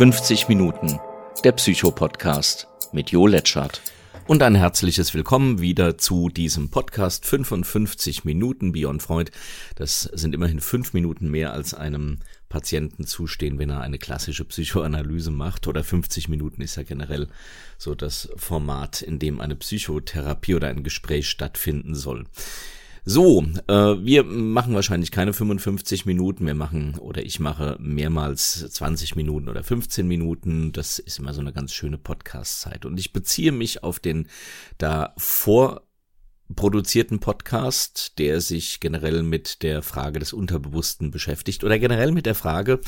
50 Minuten, der Psycho-Podcast mit Jo Letschert. Und ein herzliches Willkommen wieder zu diesem Podcast 55 Minuten Beyond Freud. Das sind immerhin fünf Minuten mehr als einem Patienten zustehen, wenn er eine klassische Psychoanalyse macht. Oder 50 Minuten ist ja generell so das Format, in dem eine Psychotherapie oder ein Gespräch stattfinden soll. So, äh, wir machen wahrscheinlich keine 55 Minuten, wir machen oder ich mache mehrmals 20 Minuten oder 15 Minuten. Das ist immer so eine ganz schöne Podcast-Zeit. Und ich beziehe mich auf den da vor produzierten Podcast, der sich generell mit der Frage des Unterbewussten beschäftigt oder generell mit der Frage,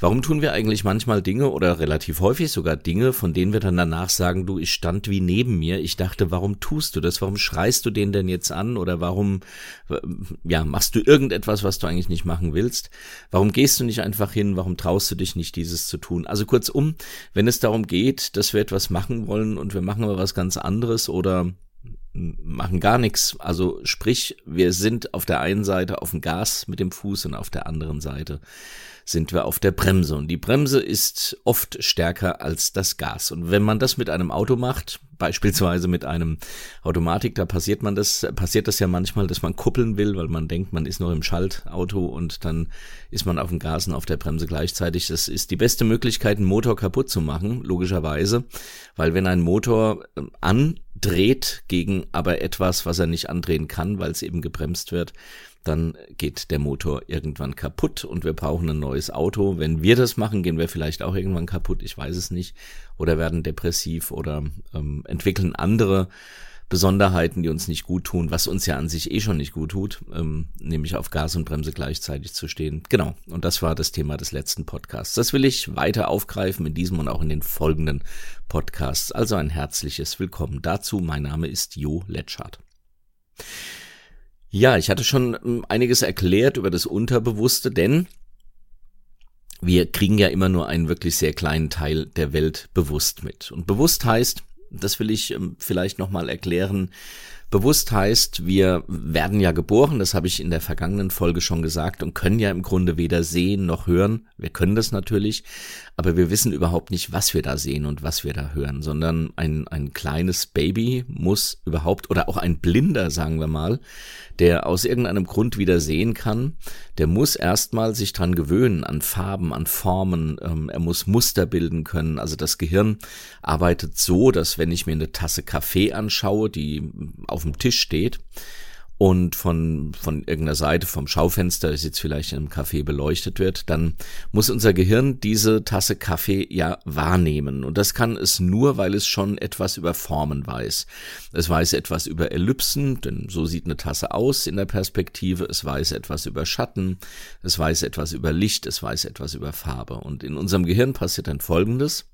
warum tun wir eigentlich manchmal Dinge oder relativ häufig sogar Dinge, von denen wir dann danach sagen, du, ich stand wie neben mir, ich dachte, warum tust du das, warum schreist du den denn jetzt an? Oder warum, ja, machst du irgendetwas, was du eigentlich nicht machen willst, warum gehst du nicht einfach hin, warum traust du dich nicht, dieses zu tun? Also kurzum, wenn es darum geht, dass wir etwas machen wollen und wir machen aber was ganz anderes oder machen gar nichts. Also sprich, wir sind auf der einen Seite auf dem Gas mit dem Fuß und auf der anderen Seite sind wir auf der Bremse. Und die Bremse ist oft stärker als das Gas. Und wenn man das mit einem Auto macht, beispielsweise mit einem Automatik, da passiert man das, passiert das ja manchmal, dass man kuppeln will, weil man denkt, man ist noch im Schaltauto und dann ist man auf dem Gas und auf der Bremse gleichzeitig. Das ist die beste Möglichkeit, einen Motor kaputt zu machen, logischerweise, weil wenn ein Motor ähm, andreht gegen aber etwas, was er nicht andrehen kann, weil es eben gebremst wird, dann geht der Motor irgendwann kaputt und wir brauchen ein neues Auto. Wenn wir das machen, gehen wir vielleicht auch irgendwann kaputt, ich weiß es nicht, oder werden depressiv oder ähm, entwickeln andere Besonderheiten, die uns nicht gut tun, was uns ja an sich eh schon nicht gut tut, ähm, nämlich auf Gas und Bremse gleichzeitig zu stehen. Genau, und das war das Thema des letzten Podcasts. Das will ich weiter aufgreifen in diesem und auch in den folgenden Podcasts. Also ein herzliches Willkommen dazu. Mein Name ist Jo Letschart. Ja, ich hatte schon ähm, einiges erklärt über das Unterbewusste, denn wir kriegen ja immer nur einen wirklich sehr kleinen Teil der Welt bewusst mit. Und bewusst heißt, das will ich ähm, vielleicht nochmal erklären, bewusst heißt, wir werden ja geboren, das habe ich in der vergangenen Folge schon gesagt, und können ja im Grunde weder sehen noch hören. Wir können das natürlich, aber wir wissen überhaupt nicht, was wir da sehen und was wir da hören, sondern ein, ein kleines Baby muss überhaupt, oder auch ein Blinder, sagen wir mal, der aus irgendeinem Grund wieder sehen kann, der muss erstmal sich dran gewöhnen, an Farben, an Formen, ähm, er muss Muster bilden können. Also das Gehirn arbeitet so, dass wenn ich mir eine Tasse Kaffee anschaue, die auf dem Tisch steht, und von, von irgendeiner Seite vom Schaufenster, das jetzt vielleicht in einem Café beleuchtet wird, dann muss unser Gehirn diese Tasse Kaffee ja wahrnehmen. Und das kann es nur, weil es schon etwas über Formen weiß. Es weiß etwas über Ellipsen, denn so sieht eine Tasse aus in der Perspektive. Es weiß etwas über Schatten. Es weiß etwas über Licht. Es weiß etwas über Farbe. Und in unserem Gehirn passiert dann Folgendes.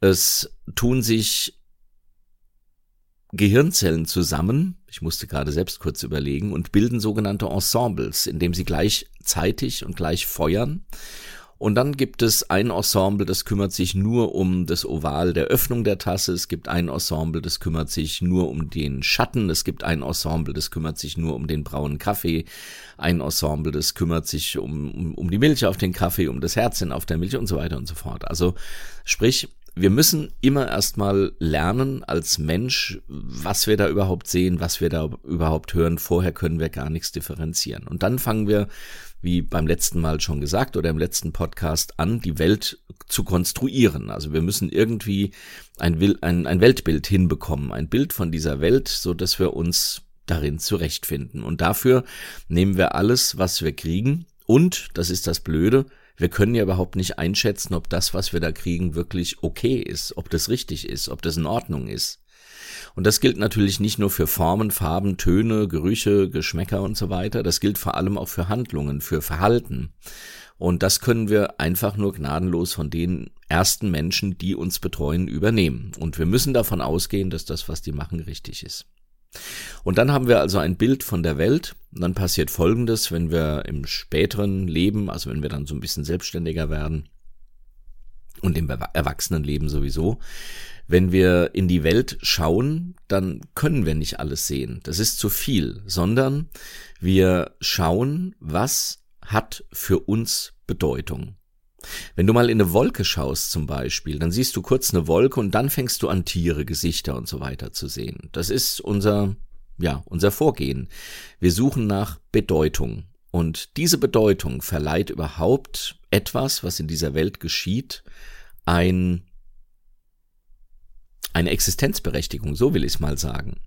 Es tun sich Gehirnzellen zusammen, ich musste gerade selbst kurz überlegen, und bilden sogenannte Ensembles, indem sie gleichzeitig und gleich feuern. Und dann gibt es ein Ensemble, das kümmert sich nur um das Oval der Öffnung der Tasse. Es gibt ein Ensemble, das kümmert sich nur um den Schatten. Es gibt ein Ensemble, das kümmert sich nur um den braunen Kaffee. Ein Ensemble, das kümmert sich um, um, um die Milch auf den Kaffee, um das Herzchen auf der Milch und so weiter und so fort. Also sprich, wir müssen immer erstmal lernen als Mensch, was wir da überhaupt sehen, was wir da überhaupt hören. Vorher können wir gar nichts differenzieren. Und dann fangen wir, wie beim letzten Mal schon gesagt oder im letzten Podcast, an, die Welt zu konstruieren. Also wir müssen irgendwie ein, ein, ein Weltbild hinbekommen, ein Bild von dieser Welt, so dass wir uns darin zurechtfinden. Und dafür nehmen wir alles, was wir kriegen. Und, das ist das Blöde, wir können ja überhaupt nicht einschätzen, ob das, was wir da kriegen, wirklich okay ist, ob das richtig ist, ob das in Ordnung ist. Und das gilt natürlich nicht nur für Formen, Farben, Töne, Gerüche, Geschmäcker und so weiter, das gilt vor allem auch für Handlungen, für Verhalten. Und das können wir einfach nur gnadenlos von den ersten Menschen, die uns betreuen, übernehmen. Und wir müssen davon ausgehen, dass das, was die machen, richtig ist. Und dann haben wir also ein Bild von der Welt. Und dann passiert Folgendes, wenn wir im späteren Leben, also wenn wir dann so ein bisschen selbstständiger werden und im Erwachsenenleben sowieso, wenn wir in die Welt schauen, dann können wir nicht alles sehen. Das ist zu viel, sondern wir schauen, was hat für uns Bedeutung. Wenn du mal in eine Wolke schaust zum Beispiel, dann siehst du kurz eine Wolke und dann fängst du an Tiere, Gesichter und so weiter zu sehen. Das ist unser, ja, unser Vorgehen. Wir suchen nach Bedeutung. Und diese Bedeutung verleiht überhaupt etwas, was in dieser Welt geschieht, ein, eine Existenzberechtigung, so will ich es mal sagen.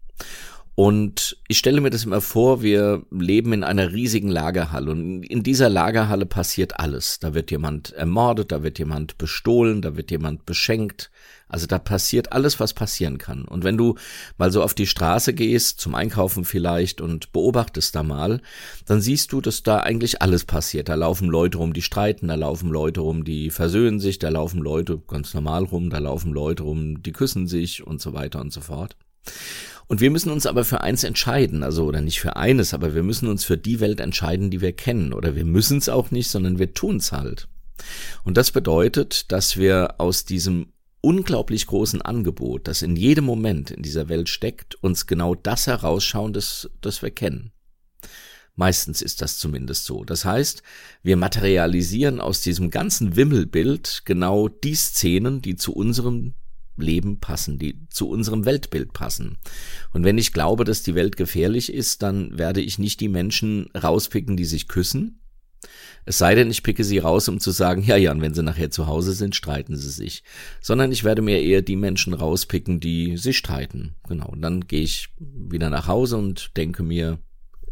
Und ich stelle mir das immer vor, wir leben in einer riesigen Lagerhalle und in dieser Lagerhalle passiert alles. Da wird jemand ermordet, da wird jemand bestohlen, da wird jemand beschenkt. Also da passiert alles, was passieren kann. Und wenn du mal so auf die Straße gehst, zum Einkaufen vielleicht und beobachtest da mal, dann siehst du, dass da eigentlich alles passiert. Da laufen Leute rum, die streiten, da laufen Leute rum, die versöhnen sich, da laufen Leute ganz normal rum, da laufen Leute rum, die küssen sich und so weiter und so fort. Und wir müssen uns aber für eins entscheiden, also oder nicht für eines, aber wir müssen uns für die Welt entscheiden, die wir kennen. Oder wir müssen es auch nicht, sondern wir tun es halt. Und das bedeutet, dass wir aus diesem unglaublich großen Angebot, das in jedem Moment in dieser Welt steckt, uns genau das herausschauen, das, das wir kennen. Meistens ist das zumindest so. Das heißt, wir materialisieren aus diesem ganzen Wimmelbild genau die Szenen, die zu unserem Leben passen, die zu unserem Weltbild passen. Und wenn ich glaube, dass die Welt gefährlich ist, dann werde ich nicht die Menschen rauspicken, die sich küssen. Es sei denn, ich picke sie raus, um zu sagen, ja, ja, und wenn sie nachher zu Hause sind, streiten sie sich. Sondern ich werde mir eher die Menschen rauspicken, die sich streiten. Genau. Und dann gehe ich wieder nach Hause und denke mir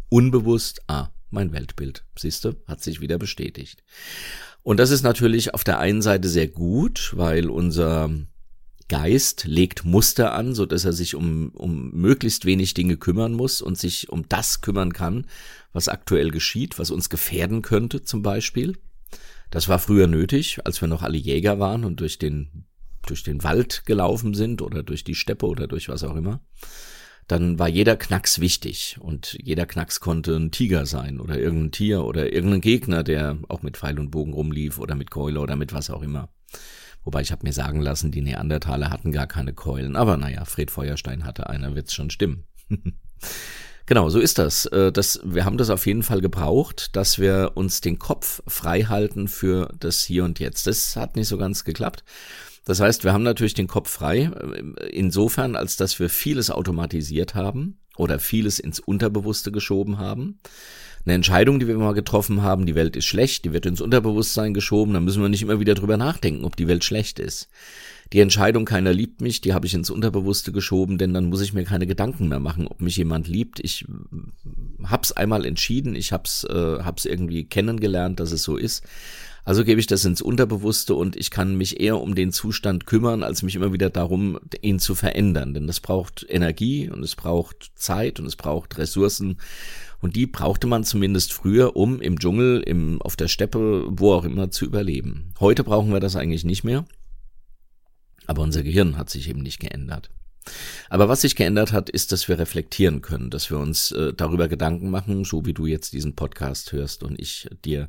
unbewusst, ah, mein Weltbild, siehste, hat sich wieder bestätigt. Und das ist natürlich auf der einen Seite sehr gut, weil unser Geist legt Muster an, so dass er sich um, um möglichst wenig Dinge kümmern muss und sich um das kümmern kann, was aktuell geschieht, was uns gefährden könnte zum Beispiel. Das war früher nötig, als wir noch alle Jäger waren und durch den, durch den Wald gelaufen sind oder durch die Steppe oder durch was auch immer. Dann war jeder Knacks wichtig und jeder Knacks konnte ein Tiger sein oder irgendein Tier oder irgendein Gegner, der auch mit Pfeil und Bogen rumlief oder mit Keule oder mit was auch immer. Wobei ich habe mir sagen lassen, die Neandertaler hatten gar keine Keulen. Aber naja, Fred Feuerstein hatte einer, wird's schon stimmen. genau, so ist das. Äh, das. Wir haben das auf jeden Fall gebraucht, dass wir uns den Kopf frei halten für das Hier und Jetzt. Das hat nicht so ganz geklappt. Das heißt, wir haben natürlich den Kopf frei, äh, insofern, als dass wir vieles automatisiert haben oder vieles ins Unterbewusste geschoben haben eine Entscheidung, die wir mal getroffen haben, die Welt ist schlecht, die wird ins Unterbewusstsein geschoben, dann müssen wir nicht immer wieder drüber nachdenken, ob die Welt schlecht ist. Die Entscheidung, keiner liebt mich, die habe ich ins Unterbewusste geschoben, denn dann muss ich mir keine Gedanken mehr machen, ob mich jemand liebt. Ich hab's einmal entschieden, ich hab's, äh, hab's irgendwie kennengelernt, dass es so ist. Also gebe ich das ins Unterbewusste und ich kann mich eher um den Zustand kümmern, als mich immer wieder darum, ihn zu verändern. Denn das braucht Energie und es braucht Zeit und es braucht Ressourcen. Und die brauchte man zumindest früher, um im Dschungel, im, auf der Steppe, wo auch immer zu überleben. Heute brauchen wir das eigentlich nicht mehr. Aber unser Gehirn hat sich eben nicht geändert. Aber was sich geändert hat, ist, dass wir reflektieren können, dass wir uns äh, darüber Gedanken machen, so wie du jetzt diesen Podcast hörst und ich dir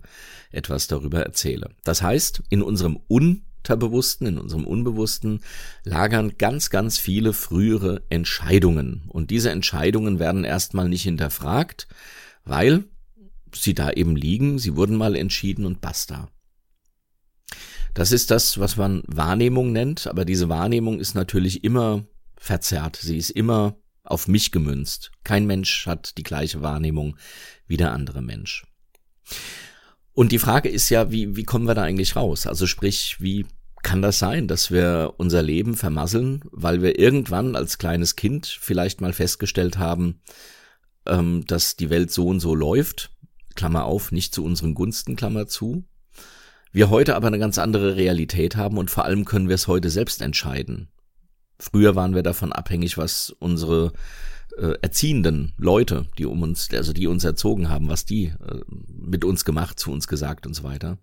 etwas darüber erzähle. Das heißt, in unserem Un Unterbewussten, in unserem Unbewussten lagern ganz, ganz viele frühere Entscheidungen. Und diese Entscheidungen werden erstmal nicht hinterfragt, weil sie da eben liegen, sie wurden mal entschieden und basta. Das ist das, was man Wahrnehmung nennt, aber diese Wahrnehmung ist natürlich immer verzerrt, sie ist immer auf mich gemünzt. Kein Mensch hat die gleiche Wahrnehmung wie der andere Mensch. Und die Frage ist ja, wie, wie kommen wir da eigentlich raus? Also sprich, wie kann das sein, dass wir unser Leben vermasseln, weil wir irgendwann als kleines Kind vielleicht mal festgestellt haben, ähm, dass die Welt so und so läuft, Klammer auf, nicht zu unseren Gunsten, Klammer zu. Wir heute aber eine ganz andere Realität haben und vor allem können wir es heute selbst entscheiden. Früher waren wir davon abhängig, was unsere äh, erziehenden Leute, die um uns, also die uns erzogen haben, was die äh, mit uns gemacht, zu uns gesagt und so weiter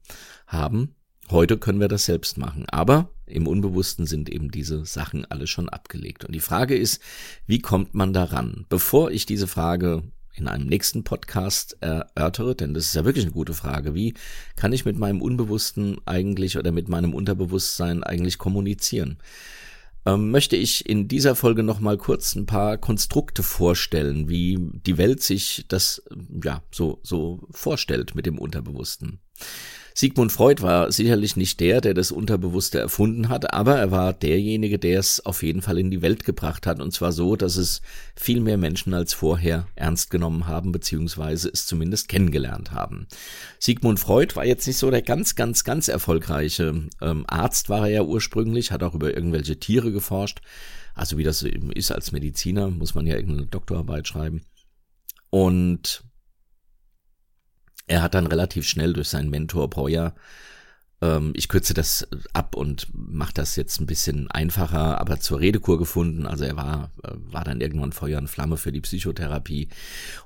haben. Heute können wir das selbst machen, aber im Unbewussten sind eben diese Sachen alle schon abgelegt. Und die Frage ist, wie kommt man daran? Bevor ich diese Frage in einem nächsten Podcast erörtere, denn das ist ja wirklich eine gute Frage. Wie kann ich mit meinem Unbewussten eigentlich oder mit meinem Unterbewusstsein eigentlich kommunizieren? ähm, möchte ich in dieser Folge nochmal kurz ein paar Konstrukte vorstellen, wie die Welt sich das ja so so vorstellt mit dem Unterbewussten. Sigmund Freud war sicherlich nicht der, der das Unterbewusste erfunden hat, aber er war derjenige, der es auf jeden Fall in die Welt gebracht hat, und zwar so, dass es viel mehr Menschen als vorher ernst genommen haben, beziehungsweise es zumindest kennengelernt haben. Sigmund Freud war jetzt nicht so der ganz, ganz, ganz erfolgreiche ähm, Arzt, war er ja ursprünglich, hat auch über irgendwelche Tiere geforscht. Also wie das eben ist als Mediziner, muss man ja irgendeine Doktorarbeit schreiben. Und er hat dann relativ schnell durch seinen Mentor Breuer, ähm, ich kürze das ab und mache das jetzt ein bisschen einfacher, aber zur Redekur gefunden. Also er war, äh, war dann irgendwann Feuer und Flamme für die Psychotherapie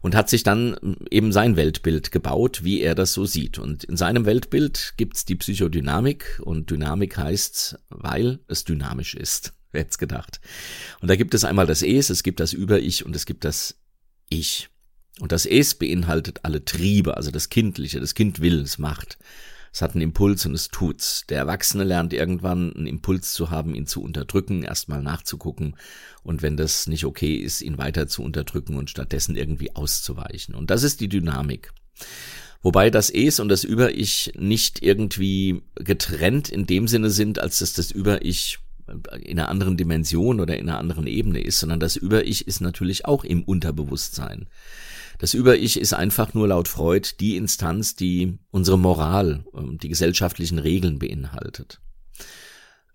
und hat sich dann eben sein Weltbild gebaut, wie er das so sieht. Und in seinem Weltbild gibt's die Psychodynamik und Dynamik heißt, weil es dynamisch ist. Wer hätte gedacht? Und da gibt es einmal das Es, es gibt das Über-Ich und es gibt das Ich. Und das Es beinhaltet alle Triebe, also das Kindliche, das Kind will, es macht. Es hat einen Impuls und es tut's. Der Erwachsene lernt irgendwann einen Impuls zu haben, ihn zu unterdrücken, erstmal nachzugucken und wenn das nicht okay ist, ihn weiter zu unterdrücken und stattdessen irgendwie auszuweichen. Und das ist die Dynamik. Wobei das Es und das Über-Ich nicht irgendwie getrennt in dem Sinne sind, als dass das Über-Ich in einer anderen Dimension oder in einer anderen Ebene ist, sondern das Über-Ich ist natürlich auch im Unterbewusstsein. Das Über-Ich ist einfach nur laut Freud die Instanz, die unsere Moral, ähm, die gesellschaftlichen Regeln beinhaltet.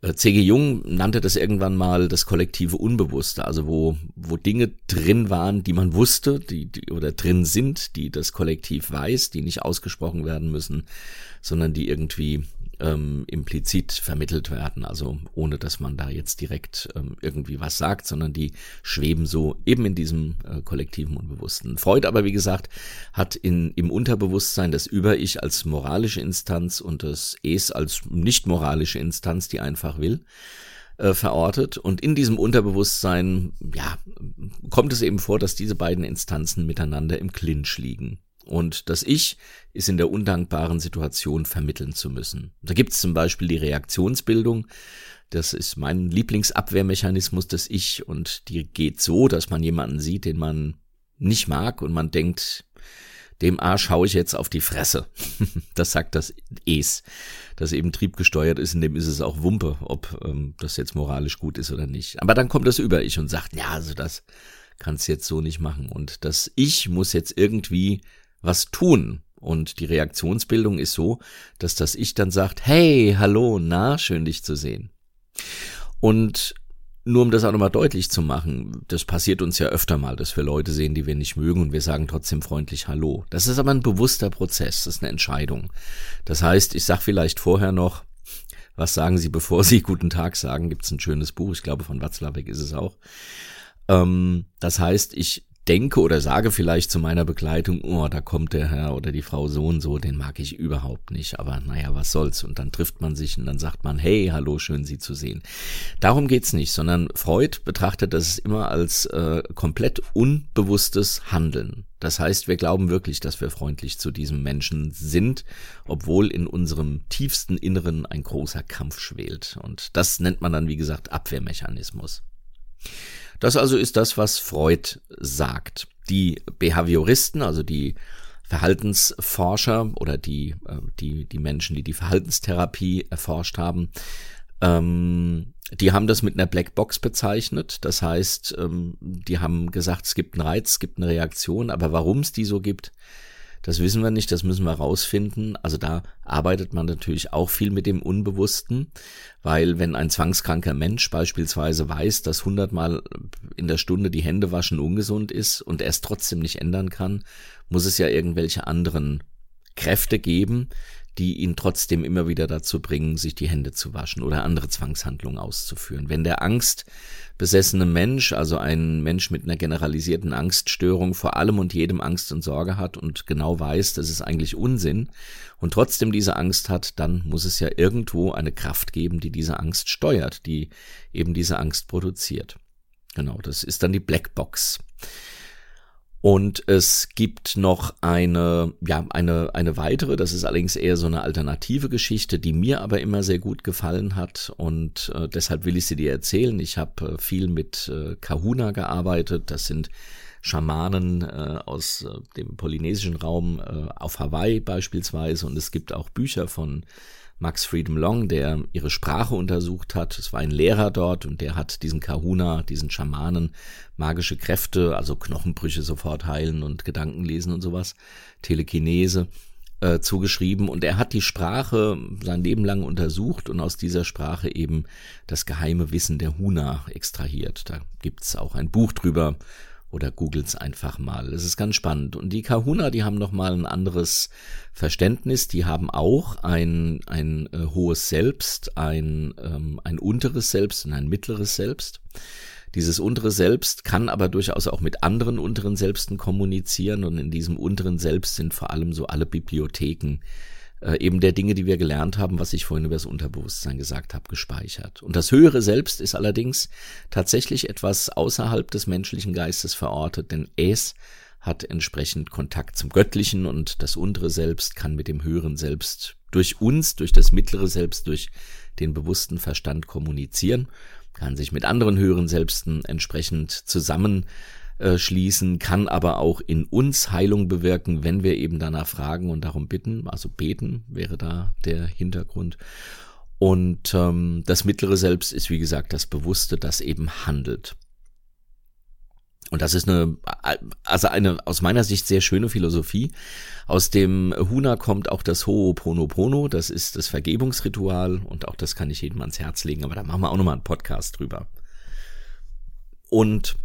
Äh, C.G. Jung nannte das irgendwann mal das kollektive Unbewusste, also wo, wo Dinge drin waren, die man wusste, die, die oder drin sind, die das Kollektiv weiß, die nicht ausgesprochen werden müssen, sondern die irgendwie ähm, implizit vermittelt werden, also ohne dass man da jetzt direkt ähm, irgendwie was sagt, sondern die schweben so eben in diesem äh, kollektiven Unbewussten. Freud aber, wie gesagt, hat in, im Unterbewusstsein das Über-Ich als moralische Instanz und das Es als nicht moralische Instanz, die einfach will äh, verortet. Und in diesem Unterbewusstsein, ja, kommt es eben vor, dass diese beiden Instanzen miteinander im Clinch liegen. Und das Ich ist in der undankbaren Situation vermitteln zu müssen. Da gibt es zum Beispiel die Reaktionsbildung. Das ist mein Lieblingsabwehrmechanismus des Ich und die geht so, dass man jemanden sieht, den man nicht mag und man denkt, dem A schaue ich jetzt auf die Fresse. das sagt das Es, das eben triebgesteuert ist, in dem ist es auch Wumpe, ob ähm, das jetzt moralisch gut ist oder nicht. Aber dann kommt das Über-Ich und sagt, ja, also das kannst jetzt so nicht machen. Und das Ich muss jetzt irgendwie was tun. Und die Reaktionsbildung ist so, dass das Ich dann sagt, hey, hallo, na, schön dich zu sehen. Und nur um das auch nochmal deutlich zu machen, das passiert uns ja öfter mal, dass wir Leute sehen, die wir nicht mögen und wir sagen trotzdem freundlich Hallo. Das ist aber ein bewusster Prozess, das ist eine Entscheidung. Das heißt, ich sag vielleicht vorher noch, was sagen Sie, bevor Sie guten Tag sagen, gibt's ein schönes Buch, ich glaube von Watzlawick ist es auch. Ähm, das heißt, ich denke oder sage vielleicht zu meiner Begleitung, oh, da kommt der Herr oder die Frau so und so, den mag ich überhaupt nicht, aber naja, was soll's. Und dann trifft man sich und dann sagt man, hey, hallo, schön Sie zu sehen. Darum geht's nicht, sondern Freud betrachtet das immer als äh, komplett unbewusstes Handeln. Das heißt, wir glauben wirklich, dass wir freundlich zu diesem Menschen sind, obwohl in unserem tiefsten Inneren ein großer Kampf schwelt. Und das nennt man dann, wie gesagt, Abwehrmechanismus. Das also ist das, was Freud sagt. Die Behavioristen, also die Verhaltensforscher oder die, äh, die, die Menschen, die die Verhaltenstherapie erforscht haben, ähm, die haben das mit einer Blackbox bezeichnet. Das heißt, ähm, die haben gesagt, es gibt einen Reiz, es gibt eine Reaktion, aber warum es die so gibt, das wissen wir nicht, das müssen wir rausfinden. Also da arbeitet man natürlich auch viel mit dem Unbewussten, weil wenn ein zwangskranker Mensch beispielsweise weiß, dass hundertmal in der Stunde die Hände waschen ungesund ist und er es trotzdem nicht ändern kann, muss es ja irgendwelche anderen Kräfte geben, die ihn trotzdem immer wieder dazu bringen, sich die Hände zu waschen oder andere Zwangshandlungen auszuführen. Wenn der angstbesessene Mensch, also ein Mensch mit einer generalisierten Angststörung, vor allem und jedem Angst und Sorge hat und genau weiß, das ist eigentlich Unsinn und trotzdem diese Angst hat, dann muss es ja irgendwo eine Kraft geben, die diese Angst steuert, die eben diese Angst produziert. Genau, das ist dann die Blackbox. Und es gibt noch eine, ja, eine, eine weitere, das ist allerdings eher so eine alternative Geschichte, die mir aber immer sehr gut gefallen hat und äh, deshalb will ich sie dir erzählen. Ich habe äh, viel mit äh, Kahuna gearbeitet, das sind Schamanen äh, aus äh, dem polynesischen Raum äh, auf Hawaii beispielsweise. Und es gibt auch Bücher von Max Freedom Long, der ihre Sprache untersucht hat. Es war ein Lehrer dort und der hat diesen Kahuna, diesen Schamanen, magische Kräfte, also Knochenbrüche sofort heilen und Gedanken lesen und sowas, Telekinese äh, zugeschrieben und er hat die Sprache sein Leben lang untersucht und aus dieser Sprache eben das geheime Wissen der Huna extrahiert. Da gibt's auch ein Buch drüber oder googelt's einfach mal. Es ist ganz spannend. Und die Kahuna, die haben nochmal ein anderes Verständnis. Die haben auch ein, ein äh, hohes Selbst, ein, ähm, ein unteres Selbst und ein mittleres Selbst. Dieses untere Selbst kann aber durchaus auch mit anderen unteren Selbsten kommunizieren und in diesem unteren Selbst sind vor allem so alle Bibliotheken äh, eben der Dinge, die wir gelernt haben, was ich vorhin über das Unterbewusstsein gesagt habe, gespeichert. Und das höhere Selbst ist allerdings tatsächlich etwas außerhalb des menschlichen Geistes verortet, denn es hat entsprechend Kontakt zum Göttlichen und das untere Selbst kann mit dem höheren Selbst durch uns, durch das mittlere Selbst, durch den bewussten Verstand kommunizieren kann sich mit anderen höheren Selbsten entsprechend zusammenschließen, kann aber auch in uns Heilung bewirken, wenn wir eben danach fragen und darum bitten. Also beten wäre da der Hintergrund. Und ähm, das mittlere Selbst ist, wie gesagt, das Bewusste, das eben handelt. Und das ist eine, also eine aus meiner Sicht sehr schöne Philosophie. Aus dem Huna kommt auch das Ho'oponopono, das ist das Vergebungsritual und auch das kann ich jedem ans Herz legen, aber da machen wir auch nochmal einen Podcast drüber. Und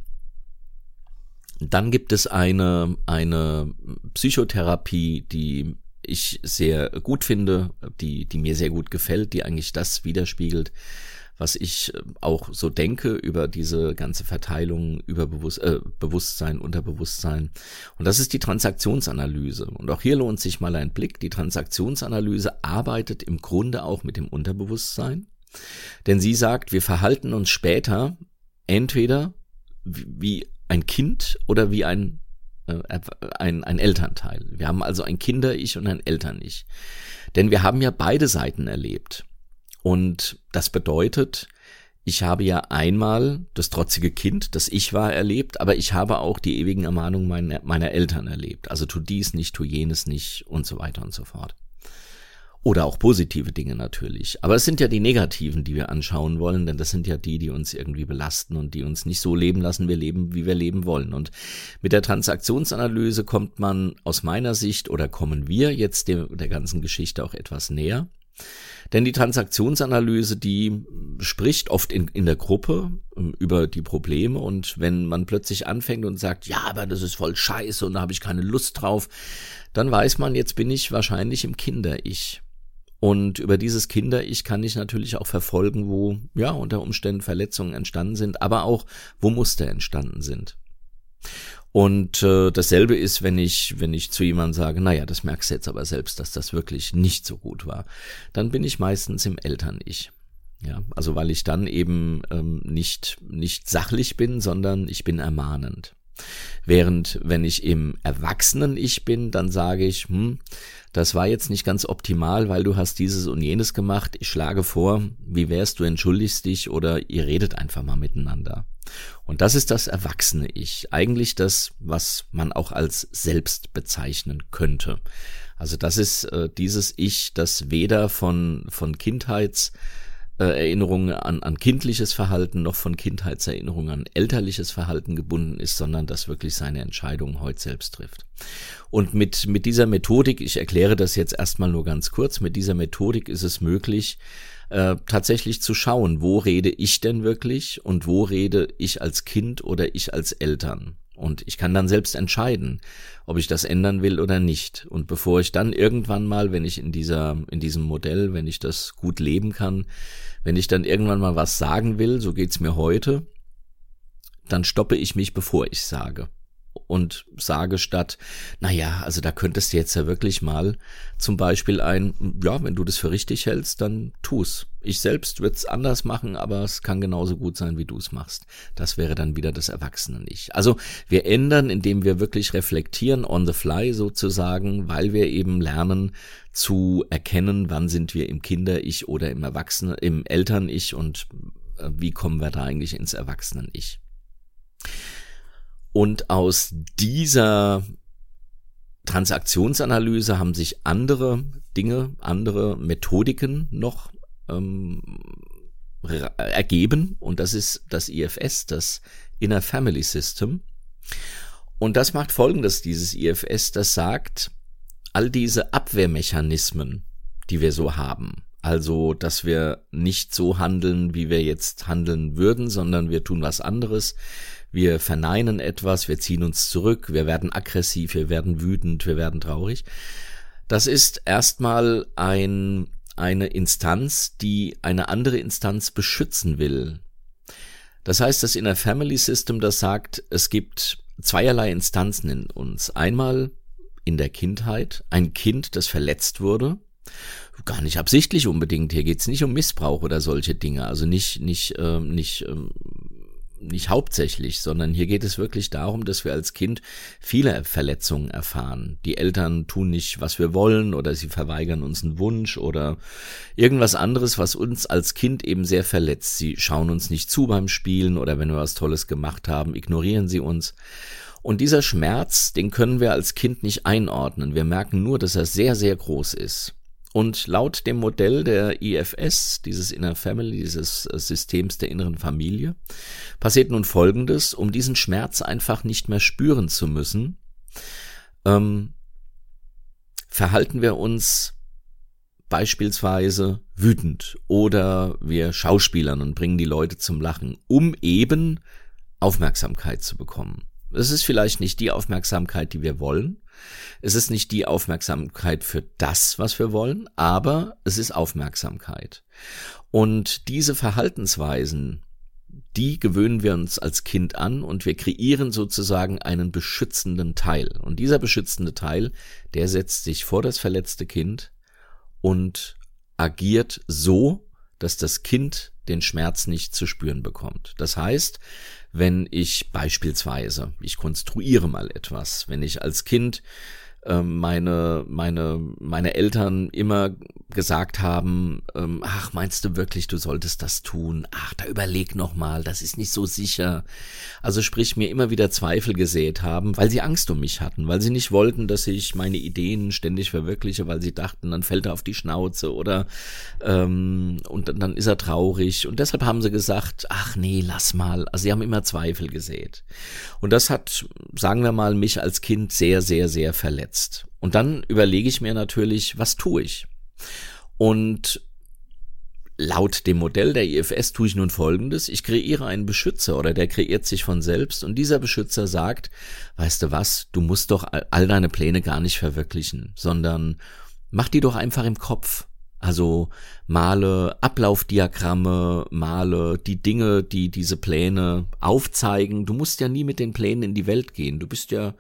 dann gibt es eine, eine Psychotherapie, die ich sehr gut finde, die, die mir sehr gut gefällt, die eigentlich das widerspiegelt, was ich äh, auch so denke über diese ganze Verteilung über Bewusst äh, Bewusstsein, Unterbewusstsein. Und das ist die Transaktionsanalyse. Und auch hier lohnt sich mal ein Blick. Die Transaktionsanalyse arbeitet im Grunde auch mit dem Unterbewusstsein. Denn sie sagt, wir verhalten uns später entweder wie ein Kind oder wie ein äh, ein, ein Elternteil. Wir haben also ein Kinder-Ich und ein Eltern-Ich. Denn wir haben ja beide Seiten erlebt. Und das bedeutet, ich habe ja einmal das trotzige Kind, das ich war, erlebt, aber ich habe auch die ewigen Ermahnungen meiner, meiner Eltern erlebt. Also tu dies nicht, tu jenes nicht und so weiter und so fort. Oder auch positive Dinge natürlich. Aber es sind ja die negativen, die wir anschauen wollen, denn das sind ja die, die uns irgendwie belasten und die uns nicht so leben lassen, wir leben, wie wir leben wollen. Und mit der Transaktionsanalyse kommt man aus meiner Sicht oder kommen wir jetzt der, der ganzen Geschichte auch etwas näher. Denn die Transaktionsanalyse, die spricht oft in, in der Gruppe ähm, über die Probleme und wenn man plötzlich anfängt und sagt, ja, aber das ist voll scheiße und da habe ich keine Lust drauf, dann weiß man, jetzt bin ich wahrscheinlich im Kinder-Ich. Und über dieses Kinder-Ich kann ich natürlich auch verfolgen, wo ja unter Umständen Verletzungen entstanden sind, aber auch wo Muster entstanden sind. Und äh, dasselbe ist, wenn ich, wenn ich zu jemandem sage, naja, das merkst du jetzt aber selbst, dass das wirklich nicht so gut war, dann bin ich meistens im Eltern-Ich. Ja, also weil ich dann eben ähm, nicht, nicht sachlich bin, sondern ich bin ermahnend. Während wenn ich im Erwachsenen-Ich bin, dann sage ich, hm, das war jetzt nicht ganz optimal, weil du hast dieses und jenes gemacht. Ich schlage vor, wie wärst du entschuldigst dich oder ihr redet einfach mal miteinander. Und das ist das erwachsene Ich, eigentlich das, was man auch als selbst bezeichnen könnte. Also das ist äh, dieses Ich, das weder von, von Kindheits Erinnerungen an, an kindliches Verhalten noch von Kindheitserinnerungen an elterliches Verhalten gebunden ist, sondern das wirklich seine Entscheidungen heute selbst trifft. Und mit, mit dieser Methodik, ich erkläre das jetzt erstmal nur ganz kurz, mit dieser Methodik ist es möglich, äh, tatsächlich zu schauen, wo rede ich denn wirklich und wo rede ich als Kind oder ich als Eltern. Und ich kann dann selbst entscheiden, ob ich das ändern will oder nicht. Und bevor ich dann irgendwann mal, wenn ich in dieser, in diesem Modell, wenn ich das gut leben kann, wenn ich dann irgendwann mal was sagen will, so geht's mir heute, dann stoppe ich mich, bevor ich sage und sage statt, na ja, also da könntest du jetzt ja wirklich mal zum Beispiel ein, ja, wenn du das für richtig hältst, dann tu's. Ich selbst würde es anders machen, aber es kann genauso gut sein, wie du es machst. Das wäre dann wieder das Erwachsenen-Ich. Also wir ändern, indem wir wirklich reflektieren on the fly sozusagen, weil wir eben lernen zu erkennen, wann sind wir im Kinder-Ich oder im Erwachsenen, im Eltern-Ich und äh, wie kommen wir da eigentlich ins Erwachsenen-Ich. Und aus dieser Transaktionsanalyse haben sich andere Dinge, andere Methodiken noch ähm, ergeben und das ist das IFS, das Inner Family System. Und das macht folgendes, dieses IFS, das sagt, all diese Abwehrmechanismen, die wir so haben, also, dass wir nicht so handeln, wie wir jetzt handeln würden, sondern wir tun was anderes. Wir verneinen etwas, wir ziehen uns zurück, wir werden aggressiv, wir werden wütend, wir werden traurig. Das ist erstmal ein, eine Instanz, die eine andere Instanz beschützen will. Das heißt, das Inner Family System, das sagt, es gibt zweierlei Instanzen in uns. Einmal in der Kindheit, ein Kind, das verletzt wurde, gar nicht absichtlich unbedingt. Hier geht's nicht um Missbrauch oder solche Dinge. Also nicht, nicht, äh, nicht, äh, nicht hauptsächlich, sondern hier geht es wirklich darum, dass wir als Kind viele Verletzungen erfahren. Die Eltern tun nicht, was wir wollen, oder sie verweigern uns einen Wunsch oder irgendwas anderes, was uns als Kind eben sehr verletzt. Sie schauen uns nicht zu beim Spielen oder wenn wir was Tolles gemacht haben, ignorieren sie uns. Und dieser Schmerz, den können wir als Kind nicht einordnen. Wir merken nur, dass er sehr, sehr groß ist. Und laut dem Modell der IFS, dieses Inner Family, dieses äh, Systems der inneren Familie, passiert nun Folgendes, um diesen Schmerz einfach nicht mehr spüren zu müssen, ähm, verhalten wir uns beispielsweise wütend oder wir schauspielern und bringen die Leute zum Lachen, um eben Aufmerksamkeit zu bekommen. Es ist vielleicht nicht die Aufmerksamkeit, die wir wollen, es ist nicht die Aufmerksamkeit für das, was wir wollen, aber es ist Aufmerksamkeit. Und diese Verhaltensweisen, die gewöhnen wir uns als Kind an und wir kreieren sozusagen einen beschützenden Teil. Und dieser beschützende Teil, der setzt sich vor das verletzte Kind und agiert so, dass das Kind den Schmerz nicht zu spüren bekommt. Das heißt, wenn ich beispielsweise, ich konstruiere mal etwas, wenn ich als Kind ähm, meine, meine, meine Eltern immer gesagt haben, ähm, ach, meinst du wirklich, du solltest das tun? Ach, da überleg noch mal, das ist nicht so sicher. Also sprich, mir immer wieder Zweifel gesät haben, weil sie Angst um mich hatten, weil sie nicht wollten, dass ich meine Ideen ständig verwirkliche, weil sie dachten, dann fällt er auf die Schnauze oder ähm, und dann ist er traurig. Und deshalb haben sie gesagt, ach nee, lass mal. Also sie haben immer Zweifel gesät. Und das hat, sagen wir mal, mich als Kind sehr, sehr, sehr verletzt jetzt? Und dann überlege ich mir natürlich, was tue ich? Und laut dem Modell der IFS tue ich nun Folgendes. Ich kreiere einen Beschützer oder der kreiert sich von selbst und dieser Beschützer sagt, weißt du was, du musst doch all deine Pläne gar nicht verwirklichen, sondern mach die doch einfach im Kopf. Also male Ablaufdiagramme, male die Dinge, die diese Pläne aufzeigen. Du musst ja nie mit den Plänen in die Welt gehen. Du bist ja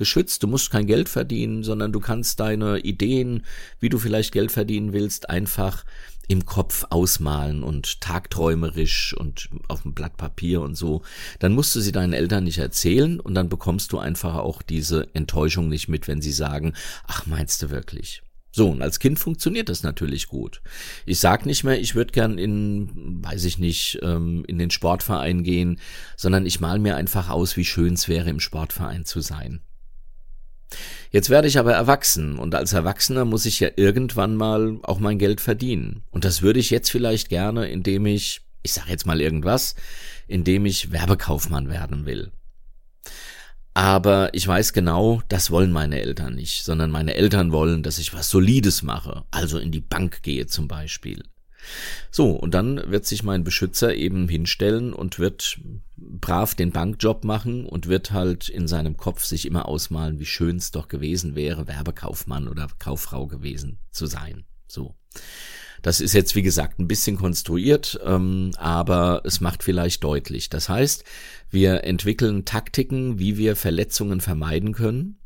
geschützt, du musst kein Geld verdienen, sondern du kannst deine Ideen, wie du vielleicht Geld verdienen willst, einfach im Kopf ausmalen und tagträumerisch und auf dem Blatt Papier und so, dann musst du sie deinen Eltern nicht erzählen und dann bekommst du einfach auch diese Enttäuschung nicht mit, wenn sie sagen, ach meinst du wirklich? So, und als Kind funktioniert das natürlich gut. Ich sag nicht mehr, ich würde gern in, weiß ich nicht, ähm, in den Sportverein gehen, sondern ich mal mir einfach aus, wie schön es wäre, im Sportverein zu sein. Jetzt werde ich aber erwachsen und als Erwachsener muss ich ja irgendwann mal auch mein Geld verdienen. Und das würde ich jetzt vielleicht gerne, indem ich, ich sage jetzt mal irgendwas, indem ich Werbekaufmann werden will. Aber ich weiß genau, das wollen meine Eltern nicht, sondern meine Eltern wollen, dass ich was Solides mache, also in die Bank gehe zum Beispiel. So, und dann wird sich mein Beschützer eben hinstellen und wird brav den Bankjob machen und wird halt in seinem Kopf sich immer ausmalen, wie schön es doch gewesen wäre, Werbekaufmann oder Kauffrau gewesen zu sein. So. Das ist jetzt, wie gesagt, ein bisschen konstruiert, ähm, aber es macht vielleicht deutlich. Das heißt, wir entwickeln Taktiken, wie wir Verletzungen vermeiden können.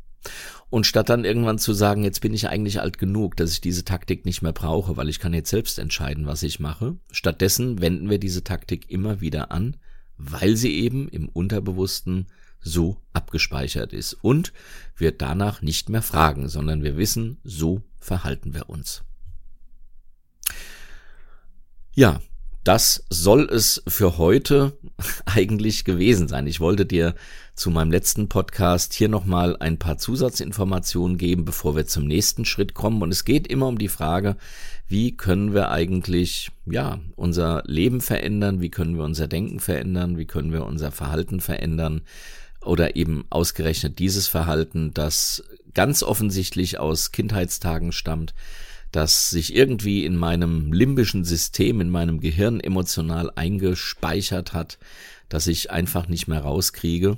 Und statt dann irgendwann zu sagen, jetzt bin ich eigentlich alt genug, dass ich diese Taktik nicht mehr brauche, weil ich kann jetzt selbst entscheiden, was ich mache, stattdessen wenden wir diese Taktik immer wieder an, weil sie eben im Unterbewussten so abgespeichert ist und wir danach nicht mehr fragen, sondern wir wissen, so verhalten wir uns. Ja, das soll es für heute eigentlich gewesen sein. Ich wollte dir zu meinem letzten Podcast hier nochmal ein paar Zusatzinformationen geben, bevor wir zum nächsten Schritt kommen. Und es geht immer um die Frage, wie können wir eigentlich, ja, unser Leben verändern? Wie können wir unser Denken verändern? Wie können wir unser Verhalten verändern? Oder eben ausgerechnet dieses Verhalten, das ganz offensichtlich aus Kindheitstagen stammt, das sich irgendwie in meinem limbischen System, in meinem Gehirn emotional eingespeichert hat, dass ich einfach nicht mehr rauskriege.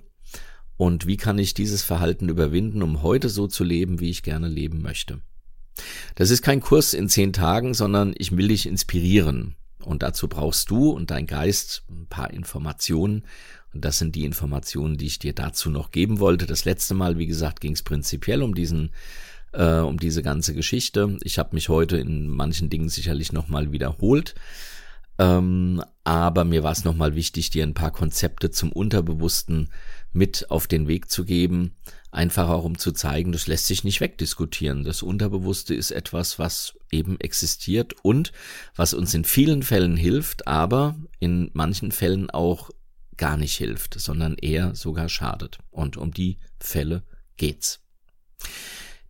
Und wie kann ich dieses Verhalten überwinden, um heute so zu leben, wie ich gerne leben möchte? Das ist kein Kurs in zehn Tagen, sondern ich will dich inspirieren. Und dazu brauchst du und dein Geist ein paar Informationen. Und das sind die Informationen, die ich dir dazu noch geben wollte. Das letzte Mal, wie gesagt, ging es prinzipiell um diesen äh, um diese ganze Geschichte. Ich habe mich heute in manchen Dingen sicherlich nochmal wiederholt. Ähm, aber mir war es nochmal wichtig, dir ein paar Konzepte zum Unterbewussten mit auf den Weg zu geben. Einfach auch um zu zeigen, das lässt sich nicht wegdiskutieren. Das Unterbewusste ist etwas, was eben existiert und was uns in vielen Fällen hilft, aber in manchen Fällen auch gar nicht hilft, sondern eher sogar schadet. Und um die Fälle geht's.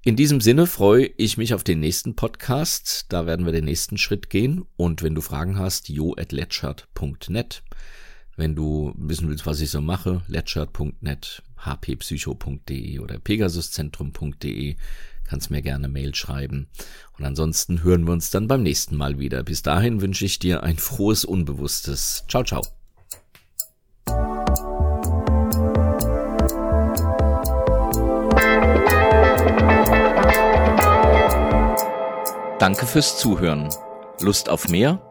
In diesem Sinne freue ich mich auf den nächsten Podcast. Da werden wir den nächsten Schritt gehen. Und wenn du Fragen hast, jo.letschert.net. Wenn du wissen willst, was ich so mache, letschert.net, hppsycho.de oder pegasuszentrum.de, kannst mir gerne Mail schreiben. Und ansonsten hören wir uns dann beim nächsten Mal wieder. Bis dahin wünsche ich dir ein frohes Unbewusstes. Ciao, ciao. Danke fürs Zuhören. Lust auf mehr?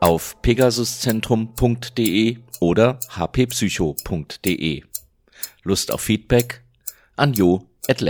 Auf pegasuszentrum.de oder hppsycho.de. Lust auf Feedback? An jo at